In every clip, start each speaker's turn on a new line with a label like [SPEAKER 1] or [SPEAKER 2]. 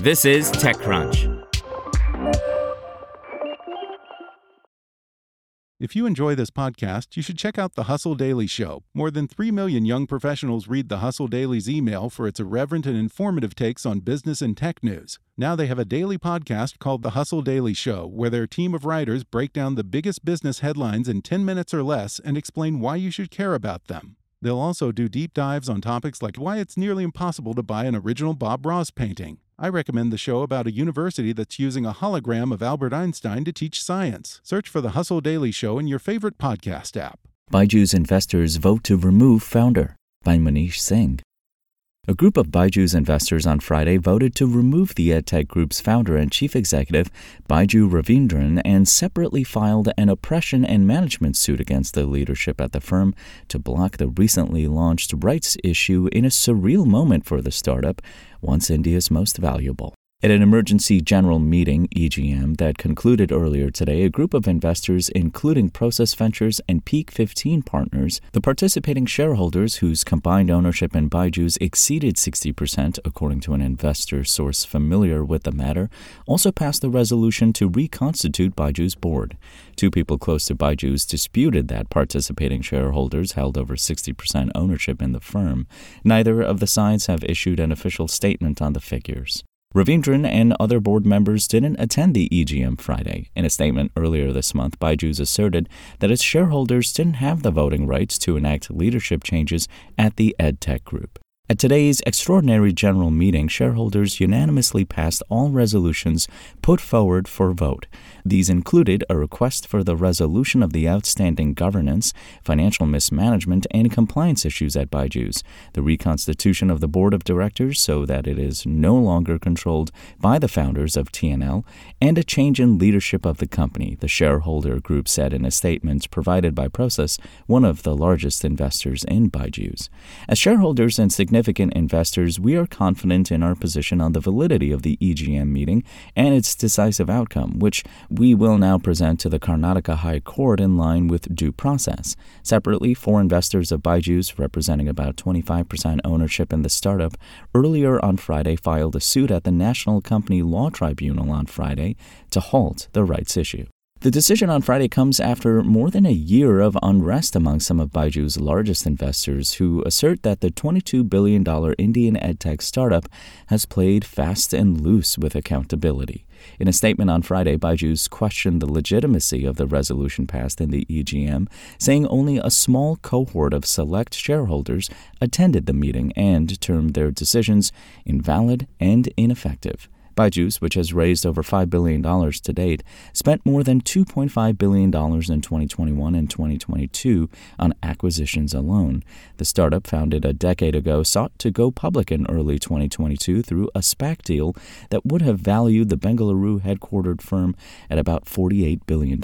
[SPEAKER 1] This is TechCrunch.
[SPEAKER 2] If you enjoy this podcast, you should check out The Hustle Daily Show. More than 3 million young professionals read The Hustle Daily's email for its irreverent and informative takes on business and tech news. Now they have a daily podcast called The Hustle Daily Show, where their team of writers break down the biggest business headlines in 10 minutes or less and explain why you should care about them. They'll also do deep dives on topics like why it's nearly impossible to buy an original Bob Ross painting. I recommend the show about a university that's using a hologram of Albert Einstein to teach science. Search for the Hustle Daily Show in your favorite podcast app.
[SPEAKER 3] Byju's investors vote to remove founder by Manish Singh. A group of Byju's investors on Friday voted to remove the EdTech group's founder and chief executive, Byju Raveendran, and separately filed an oppression and management suit against the leadership at the firm to block the recently launched rights issue in a surreal moment for the startup, once India's most valuable. At an emergency general meeting, EGM, that concluded earlier today, a group of investors, including Prosus Ventures and Peak 15 partners, the participating shareholders whose combined ownership in Byju's exceeded 60%, according to an investor source familiar with the matter, also passed the resolution to reconstitute Byju's board. Two people close to Byju's disputed that participating shareholders held over 60% ownership in the firm. Neither of the sides have issued an official statement on the figures. Raveendran and other board members didn't attend the EGM Friday. In a statement earlier this month, Byju's asserted that its shareholders didn't have the voting rights to enact leadership changes at the EdTech group. At today's extraordinary general meeting, shareholders unanimously passed all resolutions put forward for vote. These included a request for the resolution of the outstanding governance, financial mismanagement, and compliance issues at Byju's, the reconstitution of the board of directors so that it is no longer controlled by the founders of TNL, and a change in leadership of the company, the shareholder group said in a statement provided by Prosus, one of the largest investors in Byju's. As shareholders and significant significant investors, we are confident in our position on the validity of the EGM meeting and its decisive outcome, which we will now present to the Karnataka High Court in line with due process. Separately, four investors of Byju's, representing about 25% ownership in the startup, earlier on Friday filed a suit at the National Company Law Tribunal on Friday to halt the rights issue. The decision on Friday comes after more than a year of unrest among some of Byju's largest investors who assert that the $22 billion Indian edtech startup has played fast and loose with accountability. In a statement on Friday, Byju's questioned the legitimacy of the resolution passed in the EGM, saying only a small cohort of select shareholders attended the meeting and termed their decisions invalid and ineffective. Byju's, which has raised over $5 billion to date, spent more than $2.5 billion in 2021 and 2022 on acquisitions alone. The startup, founded a decade ago, sought to go public in early 2022 through a SPAC deal that would have valued the Bengaluru headquartered firm at about $48 billion.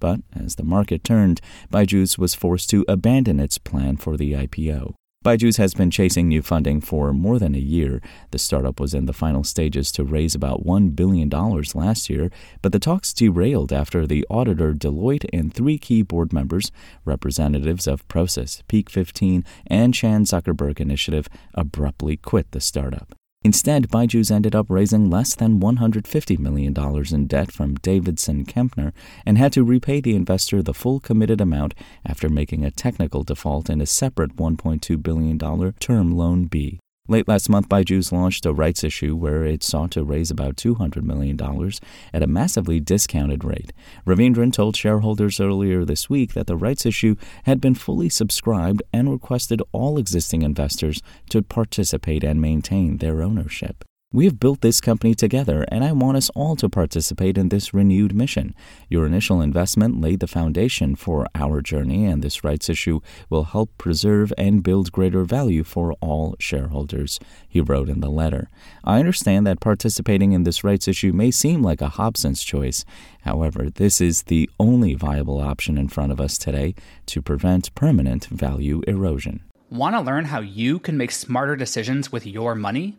[SPEAKER 3] But as the market turned, Byju's was forced to abandon its plan for the IPO. Byju's has been chasing new funding for more than a year. The startup was in the final stages to raise about $1 billion last year, but the talks derailed after the auditor Deloitte and three key board members, representatives of Prosus, Peak 15, and Chan Zuckerberg Initiative, abruptly quit the startup. Instead, Byju's ended up raising less than $150 million in debt from Davidson Kempner and had to repay the investor the full committed amount after making a technical default in a separate $1.2 billion term loan B. Late last month, Byju's launched a rights issue where it sought to raise about $200 million at a massively discounted rate. Raveendran told shareholders earlier this week that the rights issue had been fully subscribed and requested all existing investors to participate and maintain their ownership. We have built this company together, and I want us all to participate in this renewed mission. Your initial investment laid the foundation for our journey, and this rights issue will help preserve and build greater value for all shareholders, he wrote in the letter. I understand that participating in this rights issue may seem like a Hobson's choice. However, this is the only viable option in front of us today to prevent permanent value erosion.
[SPEAKER 4] Want to learn how you can make smarter decisions with your money?